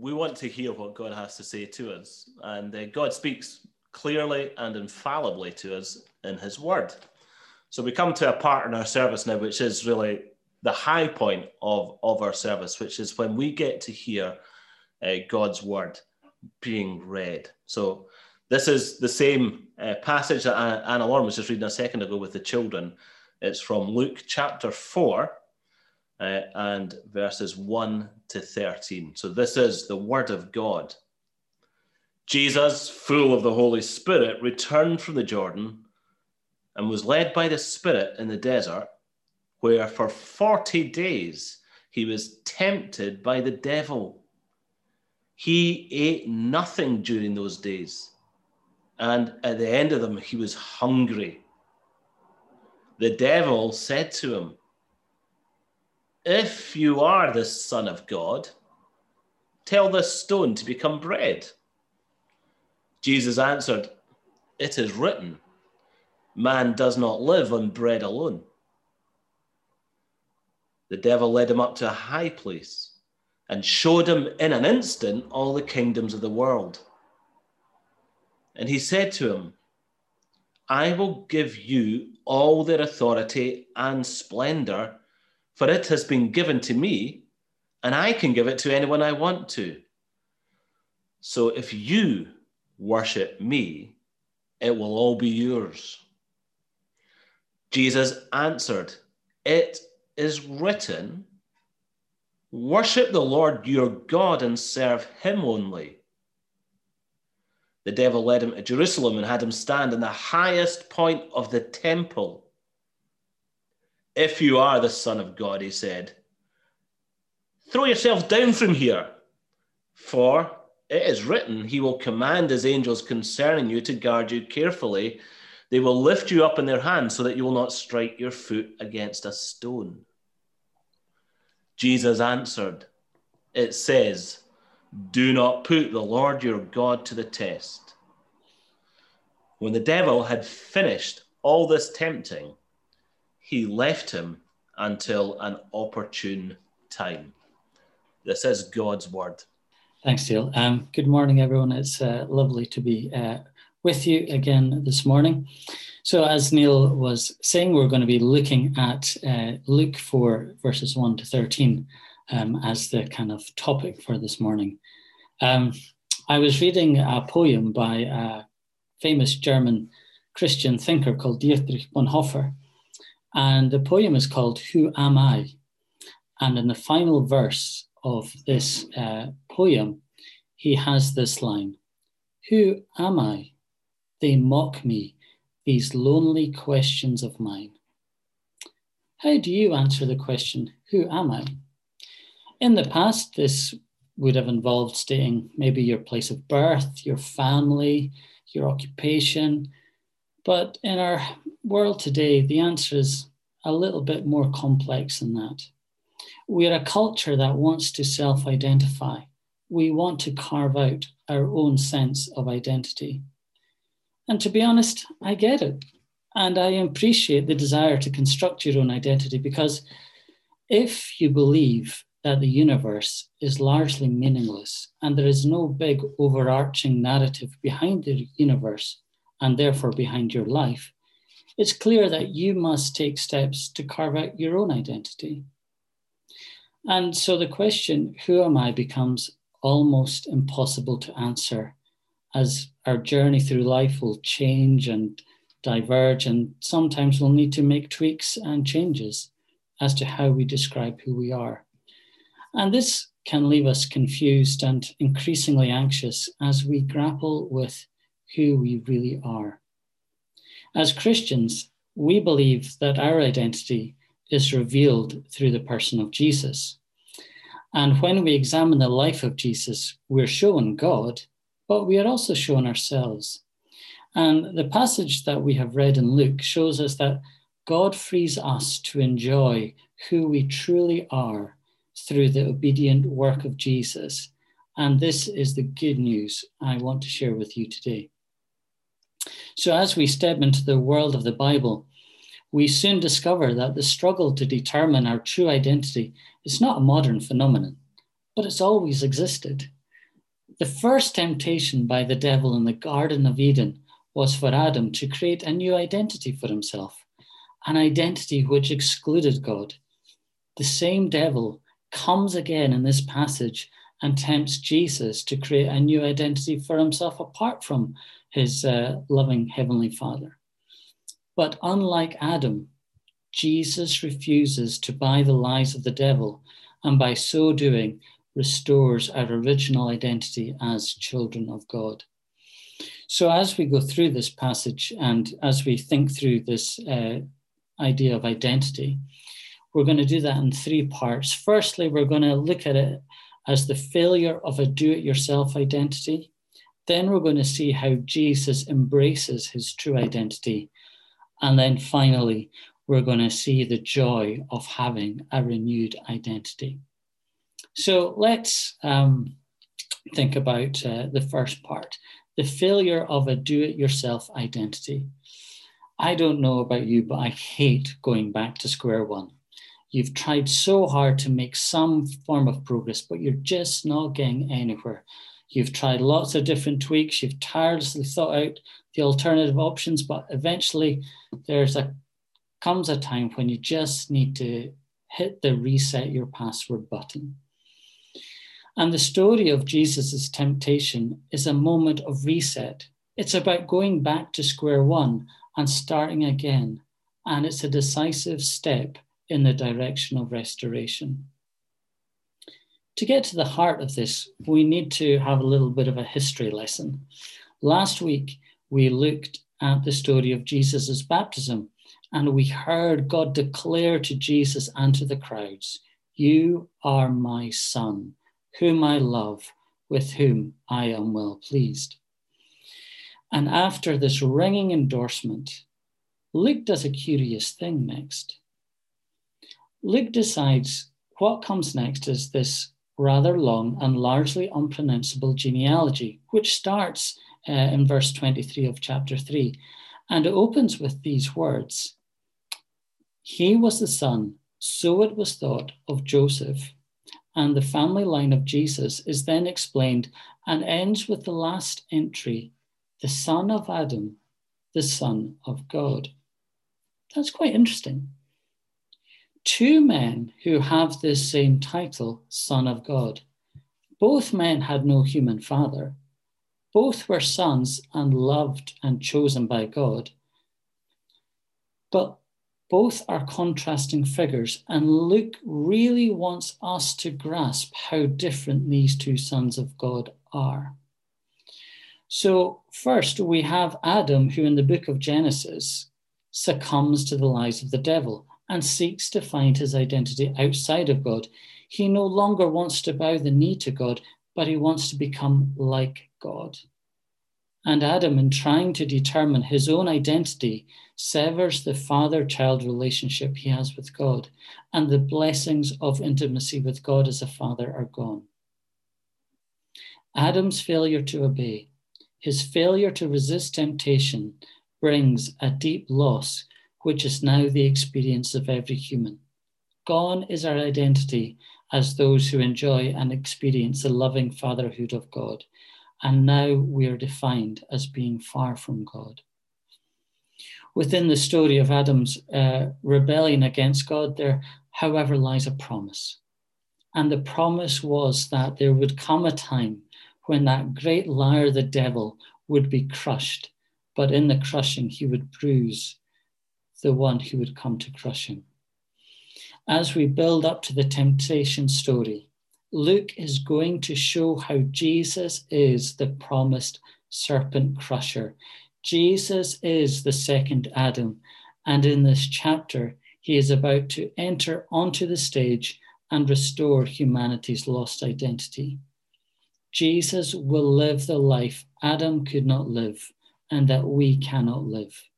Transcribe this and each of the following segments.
we want to hear what God has to say to us. And uh, God speaks clearly and infallibly to us in His Word. So we come to a part in our service now, which is really the high point of, of our service, which is when we get to hear uh, God's Word being read. So this is the same uh, passage that Anna Lauren was just reading a second ago with the children. It's from Luke chapter 4 uh, and verses 1 to 13. So this is the Word of God. Jesus, full of the Holy Spirit, returned from the Jordan and was led by the Spirit in the desert, where for 40 days he was tempted by the devil. He ate nothing during those days, and at the end of them, he was hungry. The devil said to him, If you are the Son of God, tell this stone to become bread. Jesus answered, It is written, Man does not live on bread alone. The devil led him up to a high place and showed him in an instant all the kingdoms of the world. And he said to him, I will give you all their authority and splendor, for it has been given to me, and I can give it to anyone I want to. So if you worship me, it will all be yours. Jesus answered, It is written, Worship the Lord your God and serve him only. The devil led him to Jerusalem and had him stand in the highest point of the temple. If you are the Son of God, he said, throw yourself down from here, for it is written, He will command His angels concerning you to guard you carefully. They will lift you up in their hands so that you will not strike your foot against a stone. Jesus answered, It says, Do not put the Lord your God to the test. When the devil had finished all this tempting, he left him until an opportune time. This is God's word. Thanks, Dale. Um, good morning, everyone. It's uh, lovely to be uh, with you again this morning. So, as Neil was saying, we're going to be looking at uh, Luke 4, verses 1 to 13, um, as the kind of topic for this morning. Um, I was reading a poem by a famous German Christian thinker called Dietrich Bonhoeffer, and the poem is called Who Am I? And in the final verse, of this uh, poem, he has this line Who am I? They mock me, these lonely questions of mine. How do you answer the question, Who am I? In the past, this would have involved stating maybe your place of birth, your family, your occupation. But in our world today, the answer is a little bit more complex than that we're a culture that wants to self identify. We want to carve out our own sense of identity. And to be honest, I get it. And I appreciate the desire to construct your own identity because if you believe that the universe is largely meaningless and there is no big overarching narrative behind the universe and therefore behind your life, it's clear that you must take steps to carve out your own identity. And so the question, who am I, becomes almost impossible to answer as our journey through life will change and diverge, and sometimes we'll need to make tweaks and changes as to how we describe who we are. And this can leave us confused and increasingly anxious as we grapple with who we really are. As Christians, we believe that our identity is revealed through the person of Jesus. And when we examine the life of Jesus, we're shown God, but we are also shown ourselves. And the passage that we have read in Luke shows us that God frees us to enjoy who we truly are through the obedient work of Jesus. And this is the good news I want to share with you today. So, as we step into the world of the Bible, we soon discover that the struggle to determine our true identity is not a modern phenomenon, but it's always existed. The first temptation by the devil in the Garden of Eden was for Adam to create a new identity for himself, an identity which excluded God. The same devil comes again in this passage and tempts Jesus to create a new identity for himself apart from his uh, loving Heavenly Father. But unlike Adam, Jesus refuses to buy the lies of the devil, and by so doing, restores our original identity as children of God. So, as we go through this passage and as we think through this uh, idea of identity, we're going to do that in three parts. Firstly, we're going to look at it as the failure of a do it yourself identity. Then we're going to see how Jesus embraces his true identity. And then finally, we're going to see the joy of having a renewed identity. So let's um, think about uh, the first part the failure of a do it yourself identity. I don't know about you, but I hate going back to square one. You've tried so hard to make some form of progress, but you're just not getting anywhere. You've tried lots of different tweaks, you've tirelessly thought out the alternative options, but eventually there's a comes a time when you just need to hit the reset your password button. And the story of Jesus' temptation is a moment of reset. It's about going back to square one and starting again. And it's a decisive step in the direction of restoration. To get to the heart of this, we need to have a little bit of a history lesson. Last week, we looked at the story of Jesus' baptism, and we heard God declare to Jesus and to the crowds, You are my son, whom I love, with whom I am well pleased. And after this ringing endorsement, Luke does a curious thing next. Luke decides what comes next is this rather long and largely unpronounceable genealogy, which starts uh, in verse 23 of chapter 3. And it opens with these words He was the son, so it was thought, of Joseph. And the family line of Jesus is then explained and ends with the last entry the son of Adam, the son of God. That's quite interesting two men who have this same title, Son of God. Both men had no human father. Both were sons and loved and chosen by God. But both are contrasting figures, and Luke really wants us to grasp how different these two sons of God are. So, first, we have Adam, who in the book of Genesis succumbs to the lies of the devil and seeks to find his identity outside of God. He no longer wants to bow the knee to God, but he wants to become like God. And Adam, in trying to determine his own identity, severs the father child relationship he has with God, and the blessings of intimacy with God as a father are gone. Adam's failure to obey, his failure to resist temptation, brings a deep loss which is now the experience of every human. Gone is our identity as those who enjoy and experience the loving fatherhood of God, and now we are defined as being far from God. Within the story of Adam's uh, rebellion against God, there, however, lies a promise. And the promise was that there would come a time when that great liar, the devil, would be crushed, but in the crushing, he would bruise the one who would come to crush him. As we build up to the temptation story, Luke is going to show how Jesus is the promised serpent crusher. Jesus is the second Adam. And in this chapter, he is about to enter onto the stage and restore humanity's lost identity. Jesus will live the life Adam could not live and that we cannot live.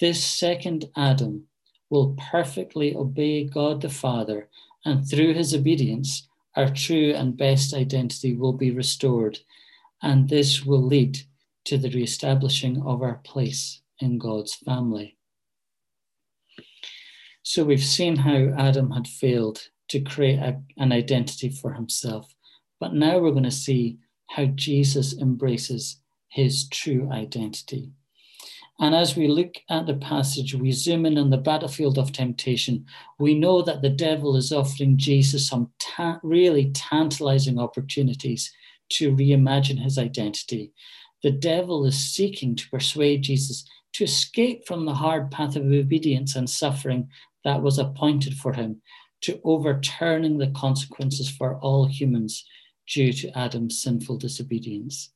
This second Adam will perfectly obey God the Father, and through his obedience, our true and best identity will be restored, and this will lead to the reestablishing of our place in God's family. So we've seen how Adam had failed to create a, an identity for himself, but now we're going to see how Jesus embraces his true identity. And as we look at the passage, we zoom in on the battlefield of temptation. We know that the devil is offering Jesus some ta- really tantalizing opportunities to reimagine his identity. The devil is seeking to persuade Jesus to escape from the hard path of obedience and suffering that was appointed for him, to overturning the consequences for all humans due to Adam's sinful disobedience.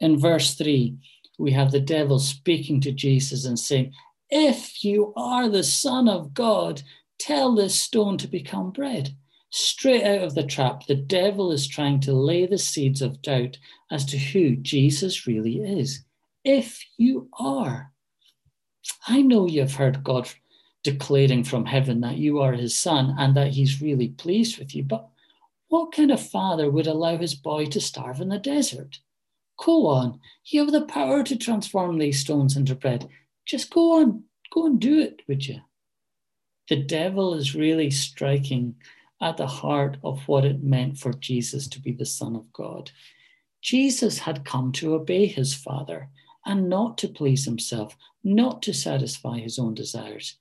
In verse 3, we have the devil speaking to Jesus and saying, If you are the Son of God, tell this stone to become bread. Straight out of the trap, the devil is trying to lay the seeds of doubt as to who Jesus really is. If you are, I know you've heard God declaring from heaven that you are his son and that he's really pleased with you, but what kind of father would allow his boy to starve in the desert? Go on. You have the power to transform these stones into bread. Just go on. Go and do it, would you? The devil is really striking at the heart of what it meant for Jesus to be the Son of God. Jesus had come to obey his Father and not to please himself, not to satisfy his own desires.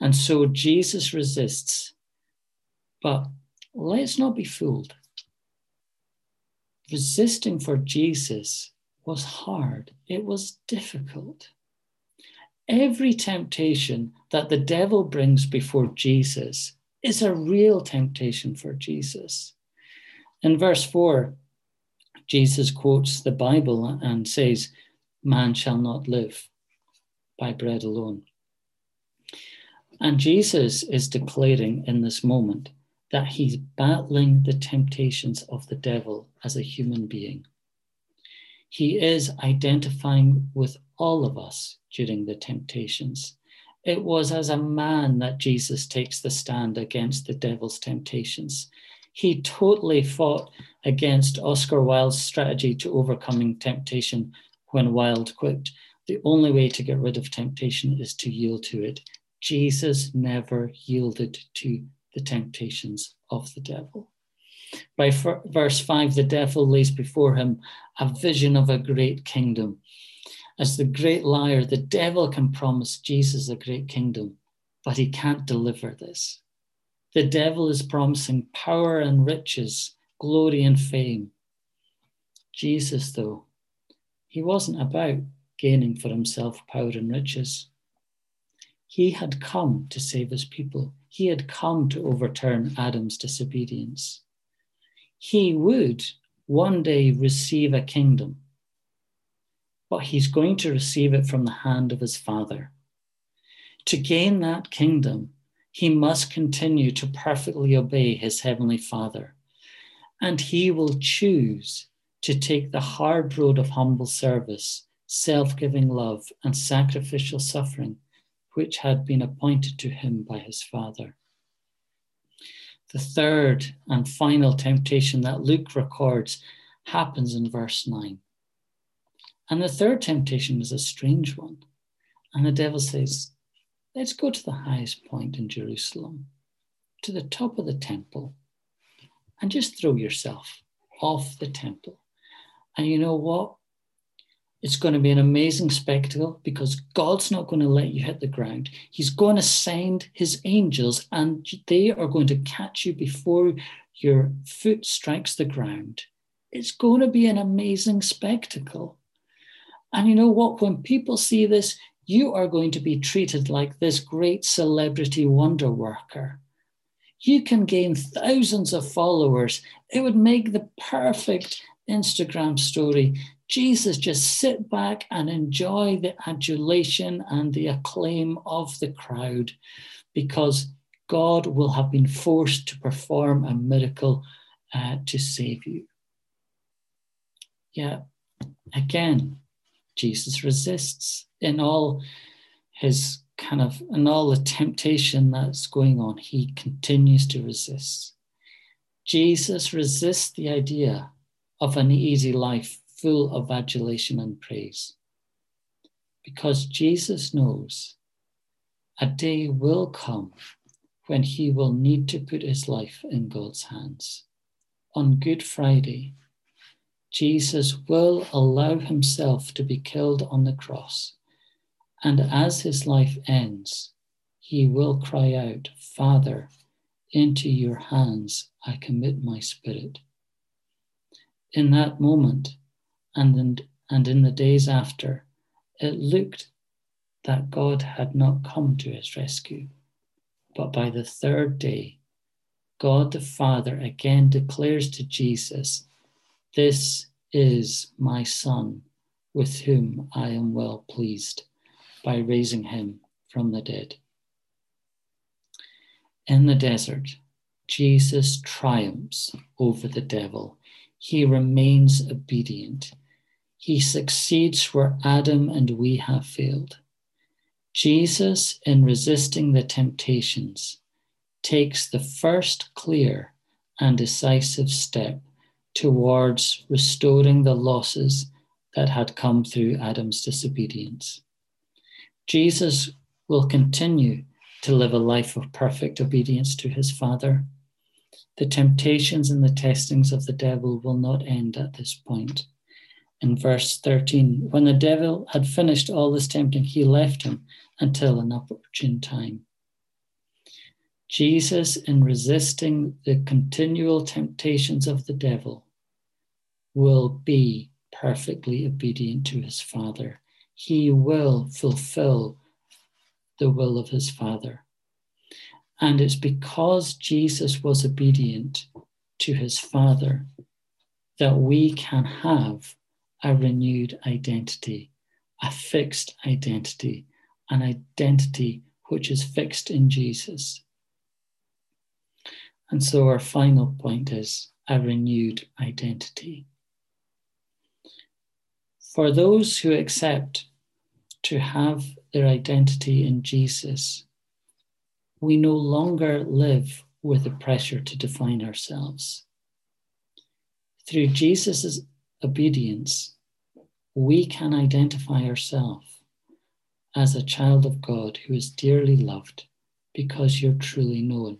And so Jesus resists. But let's not be fooled resisting for Jesus was hard, it was difficult. Every temptation that the devil brings before Jesus is a real temptation for Jesus. In verse 4, Jesus quotes the Bible and says, Man shall not live by bread alone. And Jesus is declaring in this moment that he's battling the temptations of the devil as a human being. He is identifying with all of us during the temptations. It was as a man that Jesus takes the stand against the devil's temptations. He totally fought against Oscar Wilde's strategy to overcoming temptation when Wilde quipped, The only way to get rid of temptation is to yield to it. Jesus never yielded to the temptations of the devil. By verse 5, the devil lays before him a vision of a great kingdom. As the great liar, the devil can promise Jesus a great kingdom, but he can't deliver this. The devil is promising power and riches, glory and fame. Jesus, though, he wasn't about gaining for himself power and riches. He had come to save his people. He had come to overturn Adam's disobedience. He would one day receive a kingdom, but he's going to receive it from the hand of his Father. To gain that kingdom, he must continue to perfectly obey his heavenly Father, and he will choose to take the hard road of humble service, self giving love, and sacrificial suffering which had been appointed to him by his Father. The third and final temptation that Luke records happens in verse 9. And the third temptation is a strange one. And the devil says, Let's go to the highest point in Jerusalem, to the top of the temple, and just throw yourself off the temple. And you know what? It's going to be an amazing spectacle because God's not going to let you hit the ground. He's going to send his angels and they are going to catch you before your foot strikes the ground. It's going to be an amazing spectacle. And you know what? When people see this, you are going to be treated like this great celebrity wonder worker. You can gain thousands of followers. It would make the perfect Instagram story Jesus just sit back and enjoy the adulation and the acclaim of the crowd because God will have been forced to perform a miracle uh, to save you. Yeah, again, Jesus resists in all his kind of, in all the temptation that's going on, he continues to resist. Jesus resists the idea of an easy life full of adulation and praise. Because Jesus knows a day will come when he will need to put his life in God's hands. On Good Friday, Jesus will allow himself to be killed on the cross. And as his life ends, he will cry out, Father, into your hands I commit my spirit. In that moment, and in, and in the days after, it looked that God had not come to his rescue. But by the third day, God the Father again declares to Jesus, This is my Son, with whom I am well pleased, by raising him from the dead. In the desert, Jesus triumphs over the devil. He remains obedient. He succeeds where Adam and we have failed. Jesus, in resisting the temptations, takes the first clear and decisive step towards restoring the losses that had come through Adam's disobedience. Jesus will continue to live a life of perfect obedience to his Father. The temptations and the testings of the devil will not end at this point. In verse 13, when the devil had finished all this tempting, he left him until an opportune time. Jesus, in resisting the continual temptations of the devil, will be perfectly obedient to his Father. He will fulfill the will of his Father. And it's because Jesus was obedient to his Father that we can have a renewed identity, a fixed identity, an identity which is fixed in Jesus. And so our final point is a renewed identity. For those who accept to have their identity in Jesus, we no longer live with the pressure to define ourselves. Through Jesus' obedience, we can identify ourselves as a child of God who is dearly loved because you're truly known.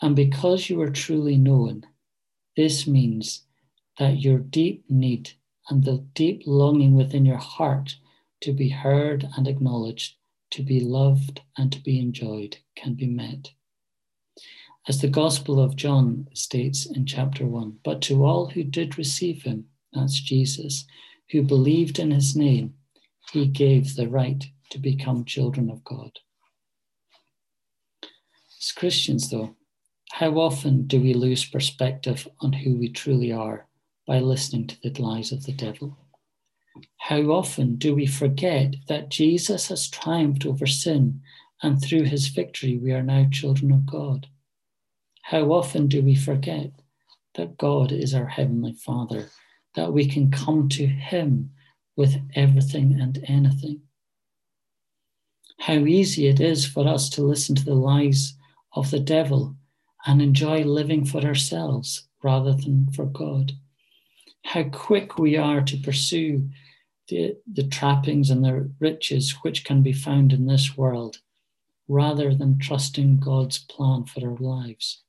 And because you are truly known, this means that your deep need and the deep longing within your heart to be heard and acknowledged, to be loved and to be enjoyed can be met. As the Gospel of John states in chapter 1 But to all who did receive him, that's Jesus, who believed in his name, he gave the right to become children of God. As Christians, though, how often do we lose perspective on who we truly are by listening to the lies of the devil? How often do we forget that Jesus has triumphed over sin and through his victory we are now children of God? How often do we forget that God is our Heavenly Father, that we can come to Him with everything and anything? How easy it is for us to listen to the lies of the devil and enjoy living for ourselves rather than for God. How quick we are to pursue the, the trappings and the riches which can be found in this world rather than trusting God's plan for our lives.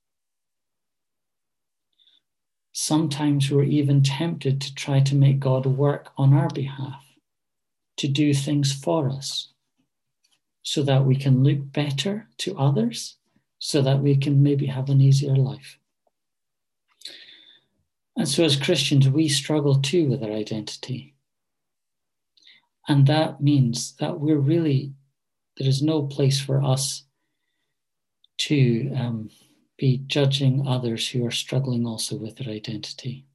Sometimes we're even tempted to try to make God work on our behalf, to do things for us, so that we can look better to others so that we can maybe have an easier life. And so, as Christians, we struggle too with our identity. And that means that we're really, there is no place for us to um, be judging others who are struggling also with their identity.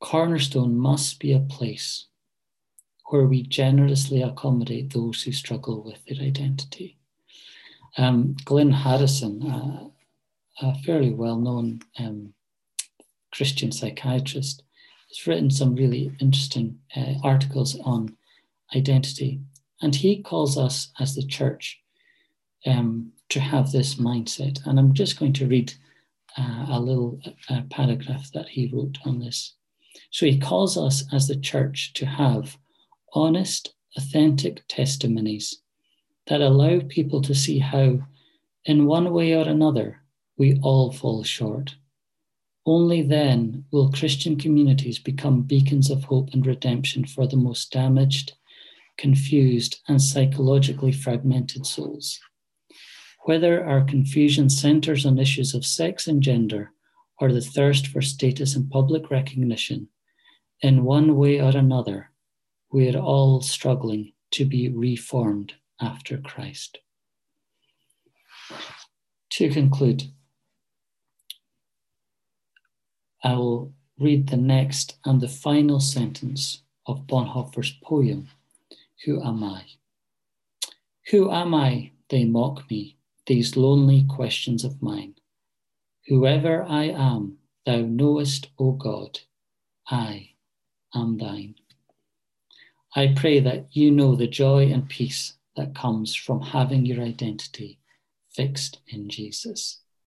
Cornerstone must be a place where we generously accommodate those who struggle with their identity. Um, Glynn Harrison, uh, a fairly well known um, Christian psychiatrist, has written some really interesting uh, articles on identity. And he calls us as the church um, to have this mindset. And I'm just going to read uh, a little uh, paragraph that he wrote on this. So he calls us as the church to have honest, authentic testimonies that allow people to see how, in one way or another, we all fall short. Only then will Christian communities become beacons of hope and redemption for the most damaged, confused, and psychologically fragmented souls. Whether our confusion centers on issues of sex and gender or the thirst for status and public recognition, in one way or another, we are all struggling to be reformed after Christ. To conclude, I will read the next and the final sentence of Bonhoeffer's poem, Who Am I? Who am I? They mock me these lonely questions of mine. Whoever I am, thou knowest, O God, I am thine. I pray that you know the joy and peace that comes from having your identity fixed in Jesus.